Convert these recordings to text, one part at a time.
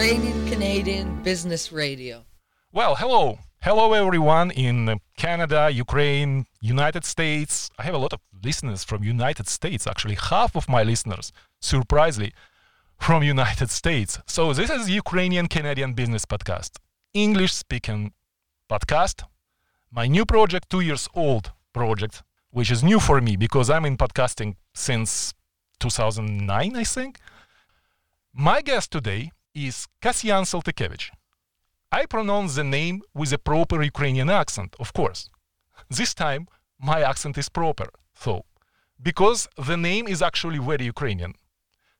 Ukrainian Canadian Business Radio. Well, hello. Hello, everyone in Canada, Ukraine, United States. I have a lot of listeners from United States. Actually, half of my listeners, surprisingly, from United States. So this is Ukrainian Canadian Business Podcast, English speaking podcast. My new project, two years old project, which is new for me because I'm in podcasting since 2009, I think. My guest today is Kasyan Saltykevich. I pronounce the name with a proper Ukrainian accent, of course. This time, my accent is proper, though, because the name is actually very Ukrainian.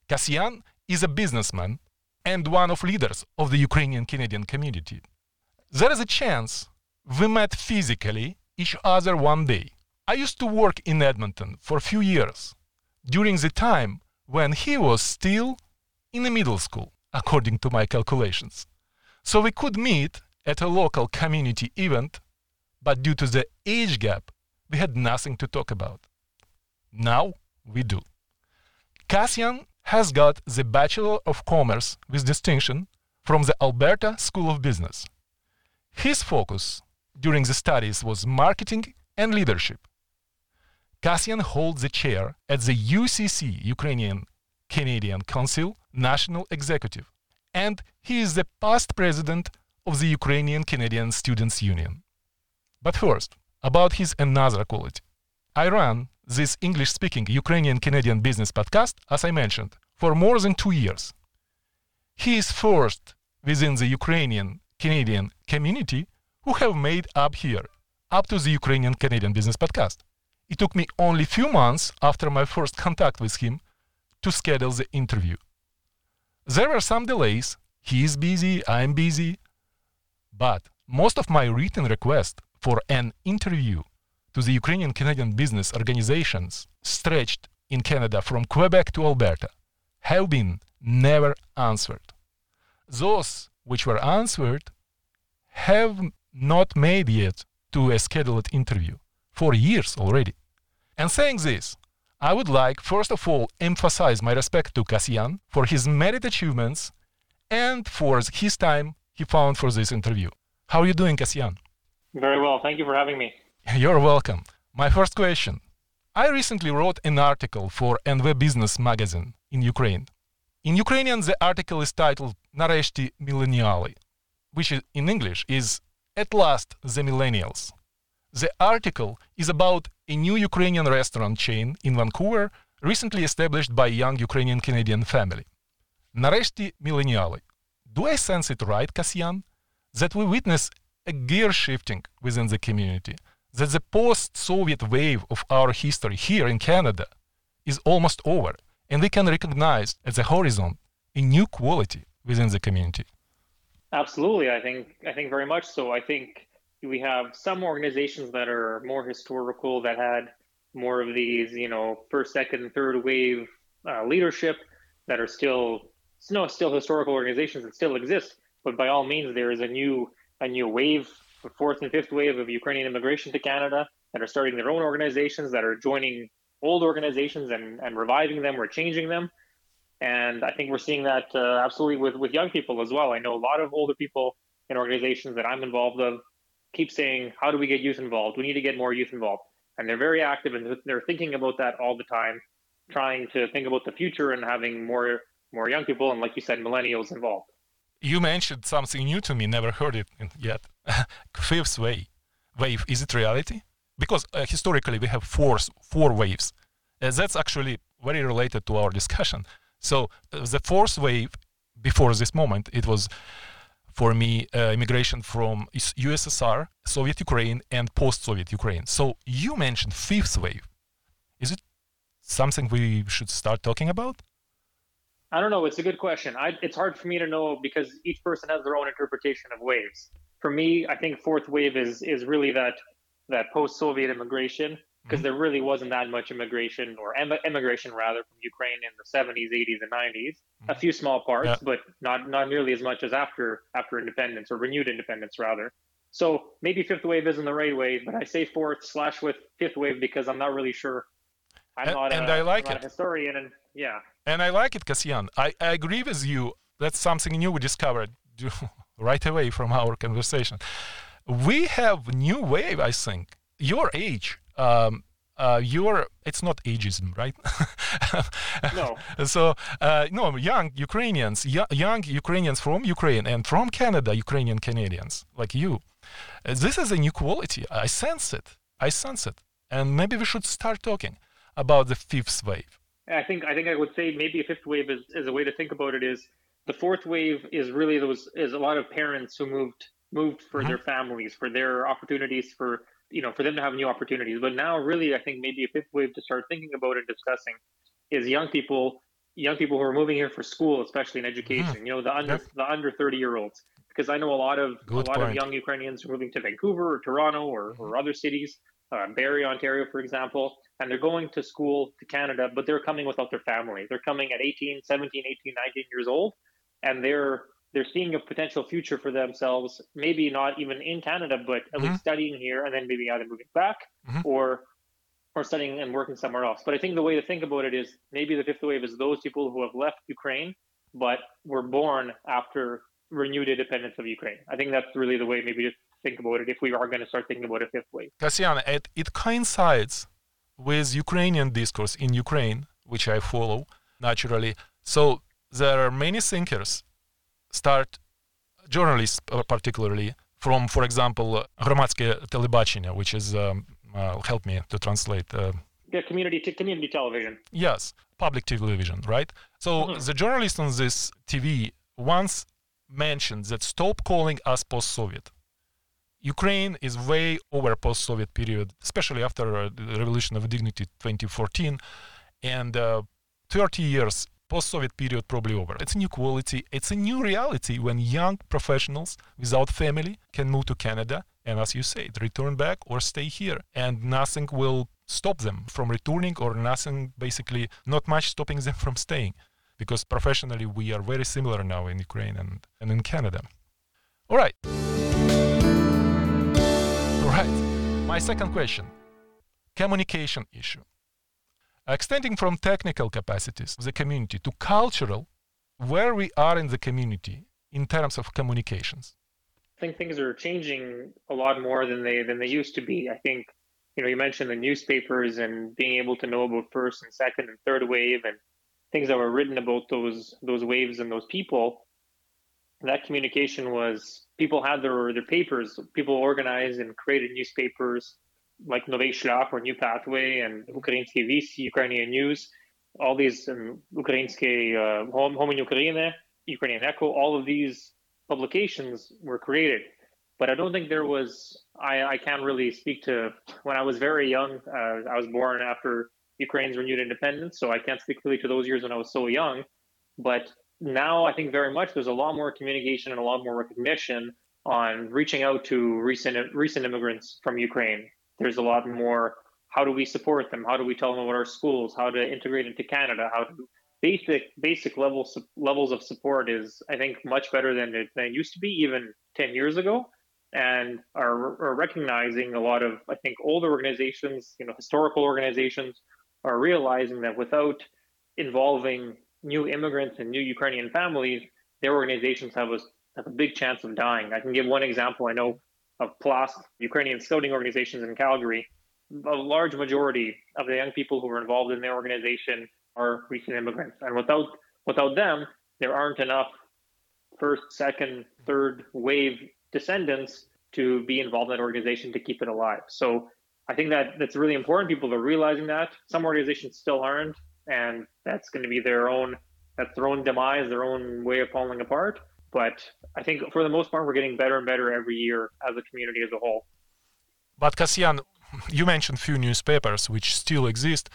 Kasyan is a businessman and one of leaders of the Ukrainian Canadian community. There is a chance we met physically each other one day. I used to work in Edmonton for a few years during the time when he was still in the middle school according to my calculations. So we could meet at a local community event, but due to the age gap, we had nothing to talk about. Now we do. Kasyan has got the Bachelor of Commerce with distinction from the Alberta School of Business. His focus during the studies was marketing and leadership. Kasyan holds the chair at the UCC, Ukrainian Canadian Council National Executive, and he is the past president of the Ukrainian Canadian Students Union. But first, about his another quality. I run this English speaking Ukrainian Canadian business podcast, as I mentioned, for more than two years. He is first within the Ukrainian Canadian community who have made up here, up to the Ukrainian Canadian business podcast. It took me only few months after my first contact with him to schedule the interview. There were some delays. He is busy, I'm busy. But most of my written requests for an interview to the Ukrainian Canadian business organizations stretched in Canada from Quebec to Alberta have been never answered. Those which were answered have not made yet to a scheduled interview for years already. And saying this, I would like, first of all, emphasize my respect to Kasyan for his merit achievements and for his time he found for this interview. How are you doing, Kasyan? Very well. Thank you for having me. You're welcome. My first question. I recently wrote an article for NV Business magazine in Ukraine. In Ukrainian, the article is titled Nareshti Millenniali, which in English is At Last the Millennials. The article is about a new Ukrainian restaurant chain in Vancouver recently established by a young Ukrainian Canadian family. Nareshti Millenniali. Do I sense it right, Kasyan? That we witness a gear shifting within the community, that the post Soviet wave of our history here in Canada is almost over, and we can recognize at the horizon a new quality within the community. Absolutely, I think I think very much so. I think we have some organizations that are more historical that had more of these, you know, first, second, and third wave uh, leadership that are still no still historical organizations that still exist. But by all means, there is a new a new wave, a fourth and fifth wave of Ukrainian immigration to Canada that are starting their own organizations that are joining old organizations and, and reviving them or changing them. And I think we're seeing that uh, absolutely with, with young people as well. I know a lot of older people in organizations that I'm involved of keep saying, how do we get youth involved? We need to get more youth involved. And they're very active and they're thinking about that all the time, trying to think about the future and having more more young people and like you said, millennials involved. You mentioned something new to me, never heard it yet. Fifth wave. Wave, is it reality? Because uh, historically we have four, four waves. Uh, that's actually very related to our discussion. So uh, the fourth wave, before this moment, it was for me uh, immigration from USSR, Soviet Ukraine, and post-Soviet Ukraine. So you mentioned fifth wave. Is it something we should start talking about? I don't know. It's a good question. I, it's hard for me to know because each person has their own interpretation of waves. For me, I think fourth wave is is really that that post-Soviet immigration because mm-hmm. there really wasn't that much immigration or em- immigration rather from Ukraine in the 70s, 80s, and 90s. Mm-hmm. A few small parts, yeah. but not not nearly as much as after after independence or renewed independence rather. So maybe fifth wave isn't the right wave, but I say fourth slash with fifth wave because I'm not really sure. I'm and, not, and a, I like it. historian, and yeah. And I like it, Kasyan. I, I agree with you that's something new we discovered right away from our conversation. We have new wave, I think. Your age, um, uh, your it's not ageism, right? no. so uh, no, young Ukrainians, young Ukrainians from Ukraine and from Canada, Ukrainian Canadians like you. Uh, this is a new quality. I sense it. I sense it, and maybe we should start talking about the fifth wave. I think I think I would say maybe a fifth wave is, is a way to think about it is the fourth wave is really those is a lot of parents who moved moved for mm-hmm. their families for their opportunities for you know for them to have new opportunities but now really i think maybe a fifth wave to start thinking about and discussing is young people young people who are moving here for school especially in education mm-hmm. you know the under yep. the under 30 year olds because i know a lot of Good a lot point. of young ukrainians are moving to vancouver or toronto or, or other cities uh, barrie ontario for example and they're going to school to canada but they're coming without their family they're coming at 18 17 18 19 years old and they're they're seeing a potential future for themselves, maybe not even in Canada, but at mm-hmm. least studying here and then maybe either moving back mm-hmm. or or studying and working somewhere else. But I think the way to think about it is maybe the fifth wave is those people who have left Ukraine but were born after renewed independence of Ukraine. I think that's really the way maybe to think about it if we are going to start thinking about a fifth wave. Kasyan, it, it coincides with Ukrainian discourse in Ukraine, which I follow naturally. So there are many thinkers start journalists particularly from, for example, громадське телебачення, which is um, uh, help me to translate. Uh, yeah, community t- community television. Yes, public television, right? So mm-hmm. the journalist on this TV once mentioned that stop calling us post-Soviet. Ukraine is way over post-Soviet period, especially after uh, the Revolution of Dignity 2014, and uh, 30 years post-Soviet period probably over. It's a new quality. It's a new reality when young professionals without family can move to Canada and, as you said, return back or stay here, and nothing will stop them from returning, or nothing basically, not much stopping them from staying, because professionally we are very similar now in Ukraine and, and in Canada. All right. All right. My second question communication issue extending from technical capacities of the community to cultural, where we are in the community in terms of communications? I think things are changing a lot more than they than they used to be. I think you know you mentioned the newspapers and being able to know about first and second and third wave and things that were written about those those waves and those people. That communication was people had their their papers. People organized and created newspapers like Novey Shlach or New Pathway and Ukrainsky Visti, Ukrainian News, all these um, Ukrainsky uh, Home, Home in Ukraine, Ukrainian Echo, all of these publications were created. But I don't think there was, I, I can't really speak to when I was very young. Uh, I was born after Ukraine's renewed independence, so I can't speak really to those years when I was so young. But now I think very much there's a lot more communication and a lot more recognition on reaching out to recent recent immigrants from Ukraine there's a lot more how do we support them? How do we tell them about our schools? How to integrate into Canada? How to basic basic levels levels of support is I think much better than it, than it used to be even 10 years ago and are, are recognizing a lot of I think older organizations, you know, historical organizations are realizing that without involving new immigrants and new Ukrainian families, their organizations have a, have a big chance of dying. I can give one example. I know of PLAST, Ukrainian scouting organizations in Calgary, a large majority of the young people who are involved in their organization are recent immigrants. And without without them, there aren't enough first, second, third wave descendants to be involved in that organization to keep it alive. So I think that that's really important. People are realizing that. Some organizations still aren't, and that's going to be their own that's their own demise, their own way of falling apart. But I think for the most part, we're getting better and better every year as a community as a whole. But Kasyan, you mentioned few newspapers which still exist.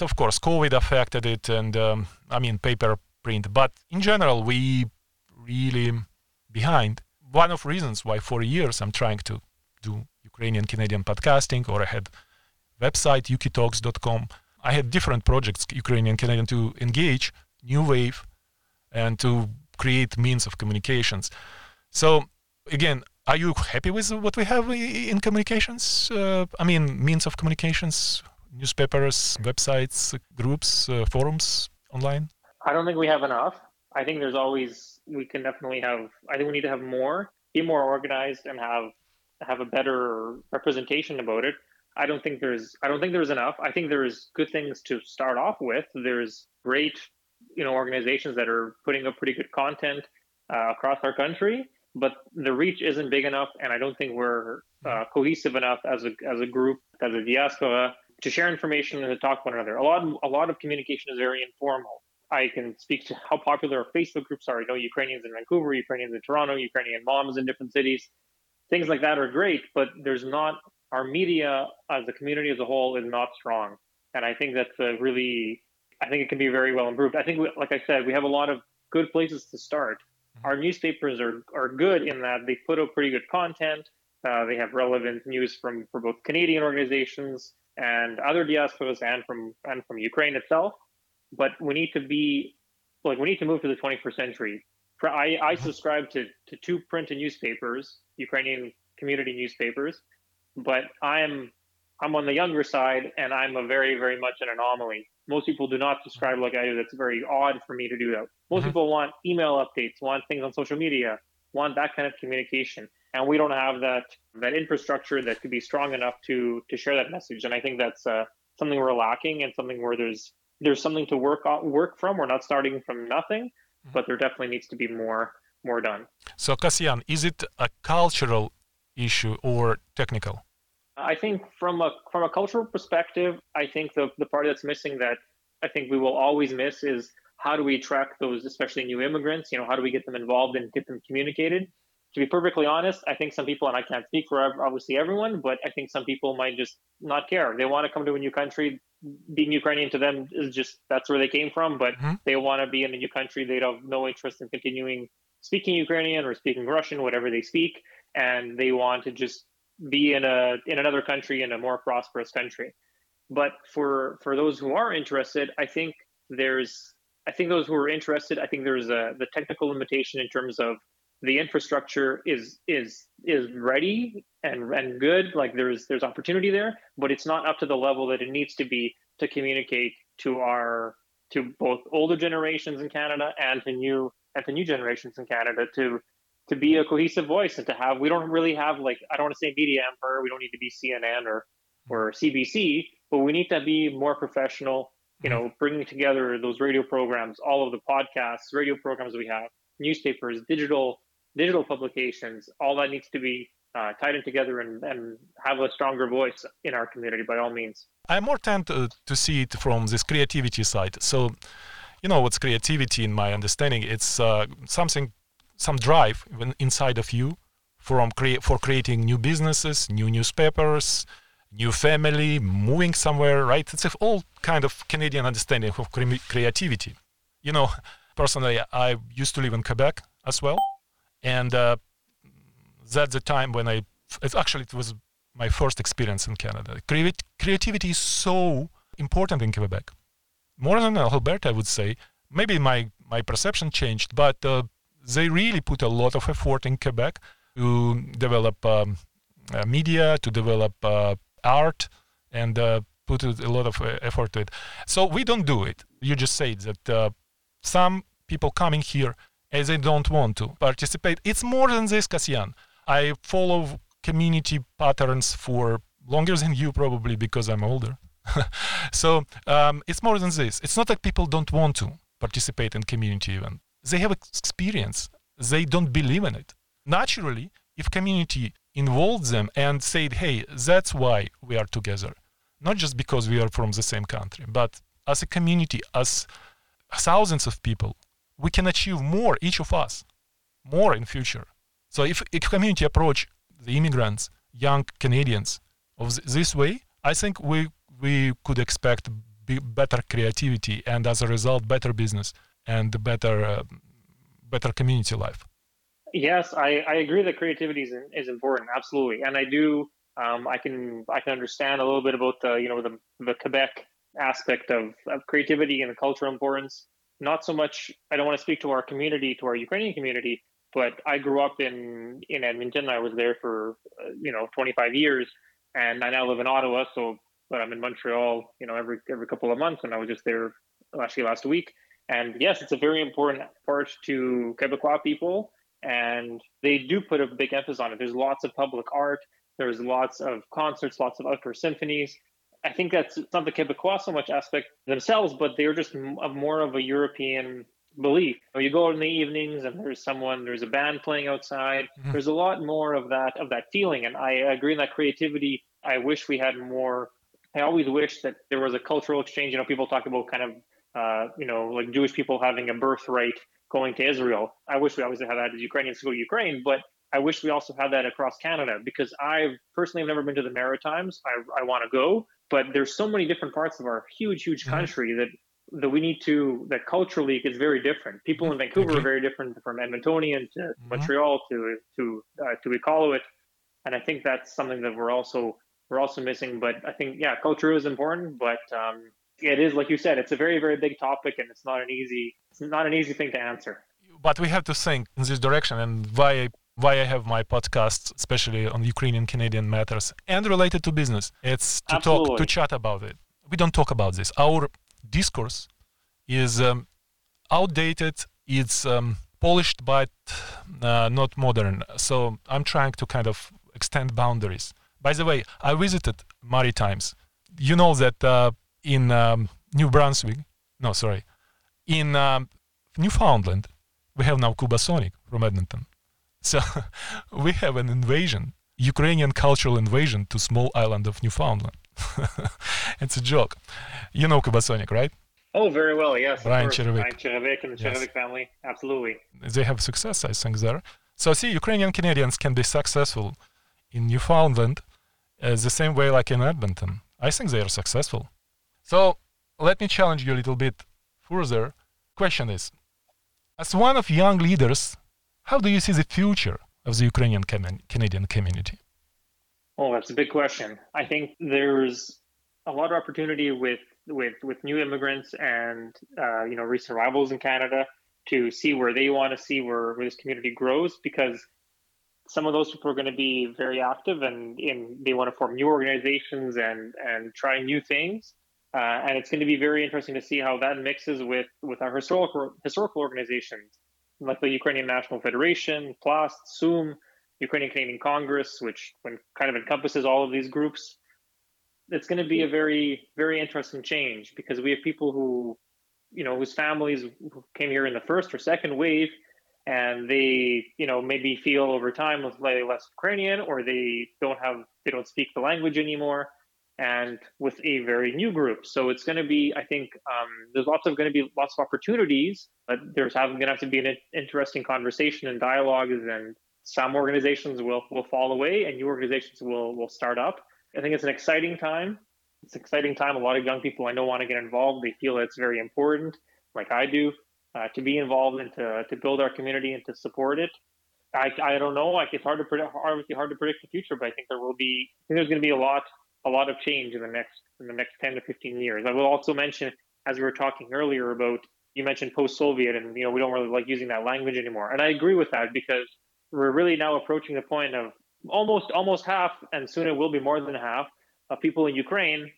Of course, COVID affected it, and um, I mean paper print. But in general, we really behind. One of reasons why for years I'm trying to do Ukrainian Canadian podcasting, or I had website ukitalks.com. I had different projects Ukrainian Canadian to engage New Wave and to create means of communications. So again, are you happy with what we have in communications? Uh, I mean, means of communications, newspapers, websites, groups, uh, forums, online. I don't think we have enough. I think there's always we can definitely have. I think we need to have more, be more organized, and have have a better representation about it. I don't think there's I don't think there's enough. I think there's good things to start off with. There's great you know organizations that are putting up pretty good content uh, across our country, but the reach isn't big enough, and I don't think we're uh, cohesive enough as a as a group as a diaspora to share information and to talk to one another. A lot a lot of communication is very informal. I can speak to how popular Facebook groups are. I know Ukrainians in Vancouver, Ukrainians in Toronto, Ukrainian moms in different cities. Things like that are great, but there's not our media as a community as a whole is not strong, and I think that's a really I think it can be very well improved. I think, we, like I said, we have a lot of good places to start. Mm-hmm. Our newspapers are are good in that they put out pretty good content. Uh, they have relevant news from for both Canadian organizations and other diasporas and from and from Ukraine itself. But we need to be like we need to move to the 21st century. I, I subscribe to, to two printed newspapers, Ukrainian community newspapers, but I'm I'm on the younger side and I'm a very, very much an anomaly. Most people do not subscribe like I do. That's very odd for me to do that. Most mm-hmm. people want email updates, want things on social media, want that kind of communication. And we don't have that that infrastructure that could be strong enough to to share that message. And I think that's uh, something we're lacking and something where there's there's something to work on, work from. We're not starting from nothing, mm-hmm. but there definitely needs to be more more done. So Kasyan, is it a cultural issue or technical? I think from a from a cultural perspective, I think the the part that's missing that I think we will always miss is how do we track those, especially new immigrants? You know, how do we get them involved and get them communicated? To be perfectly honest, I think some people, and I can't speak for obviously everyone, but I think some people might just not care. They want to come to a new country. Being Ukrainian to them is just that's where they came from, but mm-hmm. they want to be in a new country. They have no interest in continuing speaking Ukrainian or speaking Russian, whatever they speak, and they want to just be in a in another country in a more prosperous country. But for for those who are interested, I think there's I think those who are interested, I think there's a the technical limitation in terms of the infrastructure is is is ready and and good. Like there's there's opportunity there, but it's not up to the level that it needs to be to communicate to our to both older generations in Canada and to new and to new generations in Canada to to be a cohesive voice and to have we don't really have like I don't want to say media empire we don't need to be CNN or or CBC but we need to be more professional you know bringing together those radio programs all of the podcasts radio programs we have newspapers digital digital publications all that needs to be uh, tied in together and, and have a stronger voice in our community by all means. I'm more tend to, to see it from this creativity side. So you know what's creativity in my understanding? It's uh, something some drive inside of you from crea- for creating new businesses, new newspapers, new family, moving somewhere, right? It's all kind of Canadian understanding of cre- creativity. You know, personally, I used to live in Quebec as well, and uh, that's the time when I. It actually it was my first experience in Canada. creativity is so important in Quebec, more than Alberta, I would say. Maybe my my perception changed, but uh, they really put a lot of effort in Quebec to develop um, uh, media, to develop uh, art, and uh, put a lot of uh, effort to it. So we don't do it. You just said that uh, some people coming here as they don't want to participate. It's more than this, Kasyan. I follow community patterns for longer than you probably because I'm older. so um, it's more than this. It's not that people don't want to participate in community event they have experience. They don't believe in it. Naturally if community involved them and said hey that's why we are together not just because we are from the same country but as a community as thousands of people we can achieve more each of us more in future. So if a community approach the immigrants young canadians of this way i think we we could expect better creativity and as a result better business and better uh, better community life. Yes i, I agree that creativity is, is important absolutely. And i do um, i can i can understand a little bit about the you know the, the quebec aspect of, of creativity and the cultural importance. Not so much i don't want to speak to our community to our ukrainian community but i grew up in in edmonton. I was there for uh, you know 25 years and i now live in ottawa so but i'm in montreal you know every every couple of months and i was just there actually last week And yes, it's a very important part to Quebecois people, and they do put a big emphasis on it. There's lots of public art, there's lots of concerts, lots of outdoor symphonies. I think that's not the Quebecois so much aspect themselves, but they're just more of a European belief. You go in the evenings and there's someone, there's a band playing outside. Mm-hmm. There's a lot more of that of that feeling, and I agree in that creativity. I wish we had more. I always wish that there was a cultural exchange. You know, people talk about kind of, uh, you know, like Jewish people having a birthright going to Israel. I wish we always had that as Ukrainians to go to Ukraine, but I wish we also had that across Canada because I personally have never been to the Maritimes. I, I want to go, but there's so many different parts of our huge, huge country that that we need to that culturally is very different. People in Vancouver okay. are very different from Edmontonian to mm-hmm. Montreal to to uh, to Iqaluit, and I think that's something that we're also we're also missing. But I think yeah, culture is important, but um, it is like you said, it's a very very big topic, and it's not an easy it's not an easy thing to answer. But we have to think in this direction, and why why I have my podcast, especially on Ukrainian Canadian matters and related to business. It's to Absolutely. talk to chat about it. We don't talk about this. Our discourse is um, outdated. It's um, polished, but uh, not modern. So I'm trying to kind of extend boundaries. By the way, I visited Maritimes. You know that uh, in um, New Brunswick, no, sorry, in um, Newfoundland, we have now Kubasonic from Edmonton. So we have an invasion, Ukrainian cultural invasion to small island of Newfoundland. it's a joke. You know Kubasonic, right? Oh, very well. Yes. Brian Cherevik. Brian Cherevik and the yes. Cherevik family. Absolutely. They have success, I think, there. So, see, Ukrainian Canadians can be successful in Newfoundland uh, the same way like in Edmonton. I think they are successful. So, let me challenge you a little bit further. Question is As one of young leaders, how do you see the future of the Ukrainian Canadian community? Oh, that's a big question. I think there's a lot of opportunity with with with new immigrants and uh, you know recent arrivals in Canada to see where they want to see where, where this community grows because some of those people are going to be very active and in they want to form new organizations and and try new things uh, and it's going to be very interesting to see how that mixes with with our historical historical organizations like the Ukrainian National Federation, PLAST, SUM, Ukrainian Canadian Congress, which when kind of encompasses all of these groups, it's going to be a very, very interesting change because we have people who, you know, whose families came here in the first or second wave, and they, you know, maybe feel over time slightly less Ukrainian, or they don't have, they don't speak the language anymore, and with a very new group. So it's going to be, I think, um, there's lots of going to be lots of opportunities, but there's going to have to be an interesting conversation and dialogues and some organizations will will fall away and new organizations will will start up. I think it's an exciting time. It's an exciting time. A lot of young people I know want to get involved. They feel it's very important, like I do, uh, to be involved and to, to build our community and to support it. I, I don't know. Like it's hard to predict. Obviously, hard to predict the future, but I think there will be. I think there's going to be a lot a lot of change in the next in the next 10 to 15 years. I will also mention, as we were talking earlier about, you mentioned post-Soviet, and you know we don't really like using that language anymore, and I agree with that because we're really now approaching the point of almost almost half, and soon it will be more than half of people in Ukraine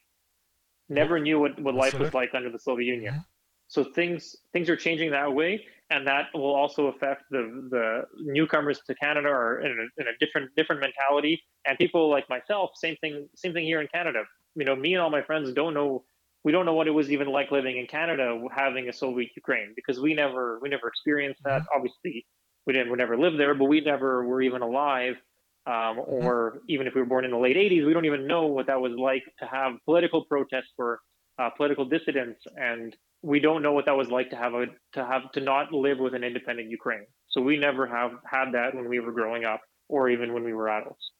never knew what, what life was like under the Soviet Union. So things things are changing that way, and that will also affect the the newcomers to Canada are in a, in a different different mentality. And people like myself, same thing same thing here in Canada. You know, me and all my friends don't know we don't know what it was even like living in Canada having a Soviet Ukraine because we never we never experienced that. Mm-hmm. Obviously, we didn't we never lived there, but we never were even alive. Um, mm-hmm. or even if we were born in the late 80s, we don't even know what that was like to have political protests for uh, political dissidents, and we don't know what that was like to have a to have to not live with an independent Ukraine. So we never have had that when we were growing up, or even when we were adults.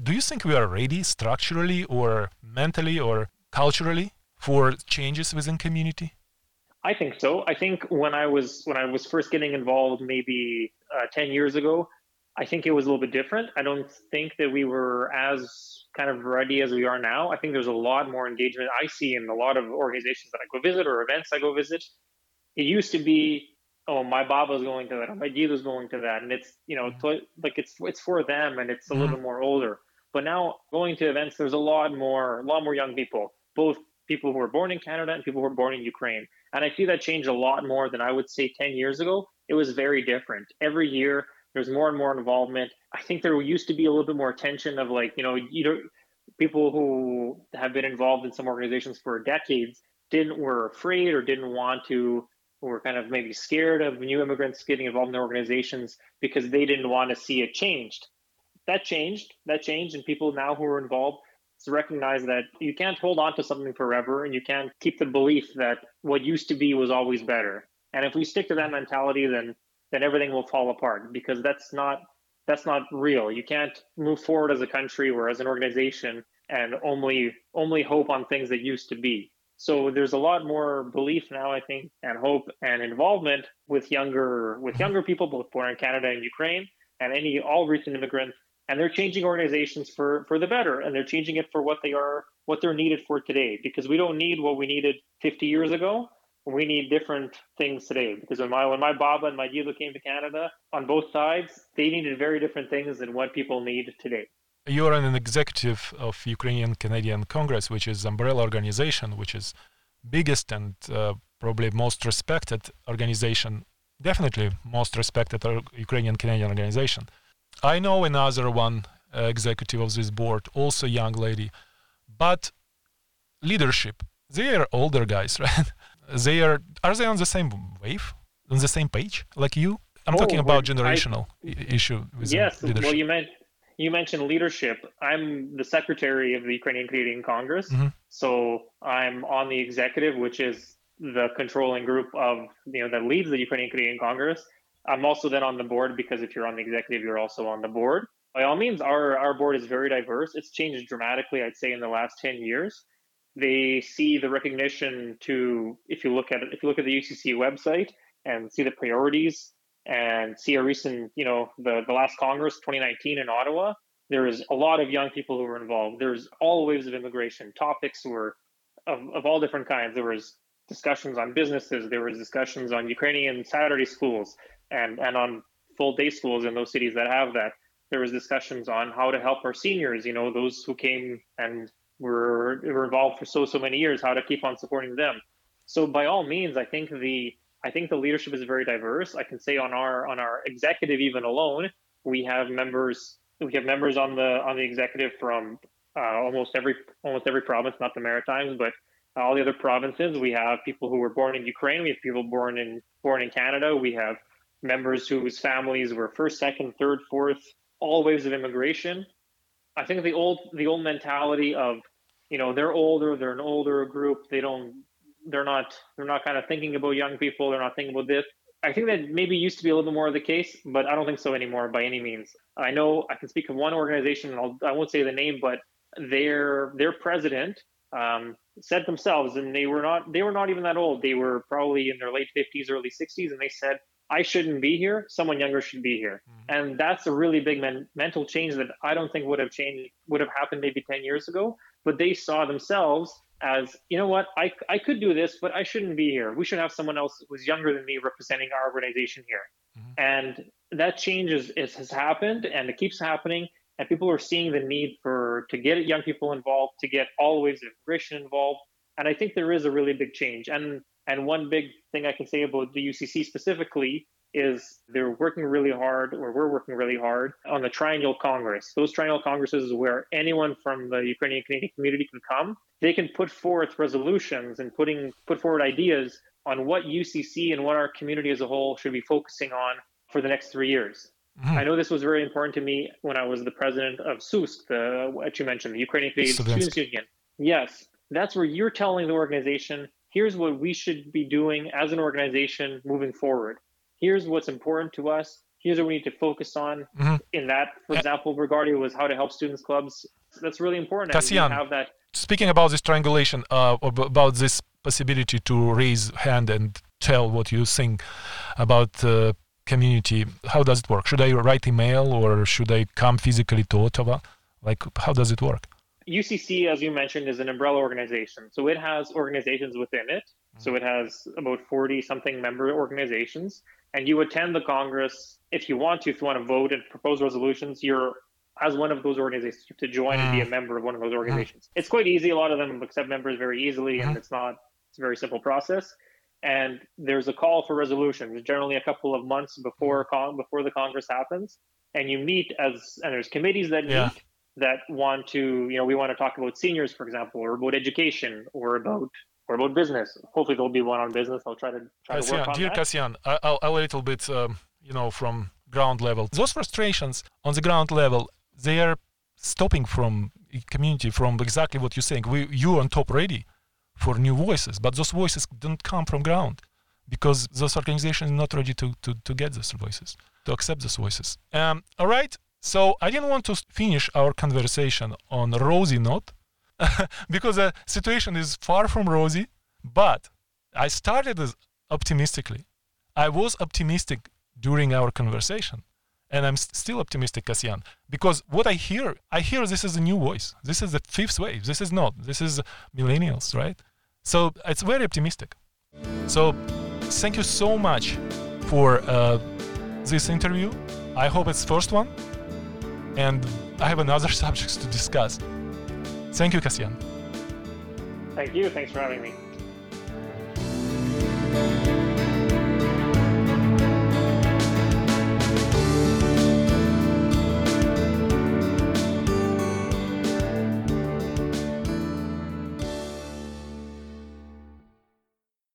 Do you think we are ready structurally, or mentally, or culturally for changes within community? I think so. I think when I was when I was first getting involved, maybe uh, ten years ago, I think it was a little bit different. I don't think that we were as kind of ready as we are now. I think there's a lot more engagement I see in a lot of organizations that I go visit or events I go visit. It used to be, oh, my Baba's going to that, or my Dida's going to that, and it's you know mm-hmm. like it's it's for them and it's a mm-hmm. little bit more older. But now going to events, there's a lot more a lot more young people, both people who were born in Canada and people who were born in Ukraine. And I see that change a lot more than I would say 10 years ago. It was very different. Every year, there's more and more involvement. I think there used to be a little bit more attention of like, you know, you know, people who have been involved in some organizations for decades didn't were afraid or didn't want to were kind of maybe scared of new immigrants getting involved in organizations because they didn't want to see it changed. That changed. That changed, and people now who are involved to recognize that you can't hold on to something forever, and you can't keep the belief that what used to be was always better. And if we stick to that mentality, then then everything will fall apart because that's not that's not real. You can't move forward as a country or as an organization and only only hope on things that used to be. So there's a lot more belief now, I think, and hope and involvement with younger with younger people, both born in Canada and Ukraine, and any all recent immigrants. And they're changing organizations for for the better, and they're changing it for what they are, what they're needed for today. Because we don't need what we needed 50 years ago. We need different things today. Because when my when my Baba and my Dido came to Canada, on both sides, they needed very different things than what people need today you're an executive of Ukrainian Canadian Congress, which is umbrella organization, which is biggest and uh, probably most respected organization, definitely most respected Ukrainian Canadian organization. I know another one uh, executive of this board, also young lady, but leadership. They are older guys, right? They are. Are they on the same wave, on the same page like you? I'm oh, talking about generational I, issue. With yes, leadership. well, you meant you mentioned leadership. I'm the secretary of the Ukrainian Canadian Congress. Mm-hmm. So I'm on the executive, which is the controlling group of, you know, that leads the Ukrainian Canadian Congress. I'm also then on the board because if you're on the executive, you're also on the board. By all means, our, our board is very diverse. It's changed dramatically, I'd say, in the last 10 years. They see the recognition to, if you look at it, if you look at the UCC website and see the priorities and see a recent, you know, the, the last Congress, 2019 in Ottawa, there is a lot of young people who were involved. There's all waves of immigration. Topics were of, of all different kinds. There was discussions on businesses. There was discussions on Ukrainian Saturday schools and, and on full day schools in those cities that have that. There was discussions on how to help our seniors, you know, those who came and were, were involved for so, so many years, how to keep on supporting them. So by all means, I think the I think the leadership is very diverse. I can say on our on our executive even alone, we have members we have members on the on the executive from uh, almost every almost every province, not the Maritimes, but all the other provinces. We have people who were born in Ukraine. We have people born in born in Canada. We have members whose families were first, second, third, fourth, all waves of immigration. I think the old the old mentality of you know they're older, they're an older group, they don't they're not they're not kind of thinking about young people. They're not thinking about this. I think that maybe used to be a little bit more of the case, but I don't think so anymore by any means. I know I can speak of one organization, and I'll, I will not say the name, but their their president um, said themselves, and they were not they were not even that old. They were probably in their late 50s, early 60s, and they said, "I shouldn't be here. Someone younger should be here." Mm-hmm. And that's a really big men- mental change that I don't think would have changed would have happened maybe 10 years ago. But they saw themselves as you know what I, I could do this but i shouldn't be here we should have someone else who's younger than me representing our organization here mm-hmm. and that change is, is, has happened and it keeps happening and people are seeing the need for to get young people involved to get all waves of immigration involved and i think there is a really big change and and one big thing i can say about the ucc specifically is they're working really hard, or we're working really hard on the Triennial Congress. Those Triennial Congresses is where anyone from the Ukrainian Canadian community can come. They can put forth resolutions and putting put forward ideas on what UCC and what our community as a whole should be focusing on for the next three years. Mm-hmm. I know this was very important to me when I was the president of SUSK, the what you mentioned, the Ukrainian Canadian Students Union. Yes, that's where you're telling the organization, here's what we should be doing as an organization moving forward. Here's what's important to us. Here's what we need to focus on. Mm-hmm. in that for example regarding was how to help students clubs. That's really important. Kasyan, have that. speaking about this triangulation uh, about this possibility to raise hand and tell what you think about uh, community how does it work? Should i write email or should i come physically to ottawa? Like how does it work ucc as you mentioned is an umbrella organization so it has organizations within it so it has about 40 something member organizations and you attend the Congress if you want to, if you want to vote and propose resolutions, you're as one of those organizations to join and be a mm. member of one of those organizations. It's quite easy. A lot of them accept members very easily, and mm-hmm. it's not it's a very simple process. and there's a call for resolutions, generally a couple of months before con- before the Congress happens, and you meet as and there's committees that Yeah. That want to, you know, we want to talk about seniors, for example, or about education, or about or about business. Hopefully, there'll be one on business. I'll try to try to work on dear that. Kasyan, I- I'll, I'll a little bit, um, you know, from ground level. Those frustrations on the ground level, they are stopping from community from exactly what you're saying. We, you on top ready for new voices, but those voices don't come from ground because those organizations are not ready to, to, to get those voices, to accept those voices. Um, all right. So I didn't want to finish our conversation on rosy note because the situation is far from rosy, but I started optimistically. I was optimistic during our conversation, and I'm still optimistic, Kasyan, because what I hear, I hear this is a new voice. This is the fifth wave. This is not. This is millennials, right? So it's very optimistic. So thank you so much for uh, this interview. I hope it's first one, and I have another subjects to discuss. Thank you, Kasyan. Thank you. Thanks for having me.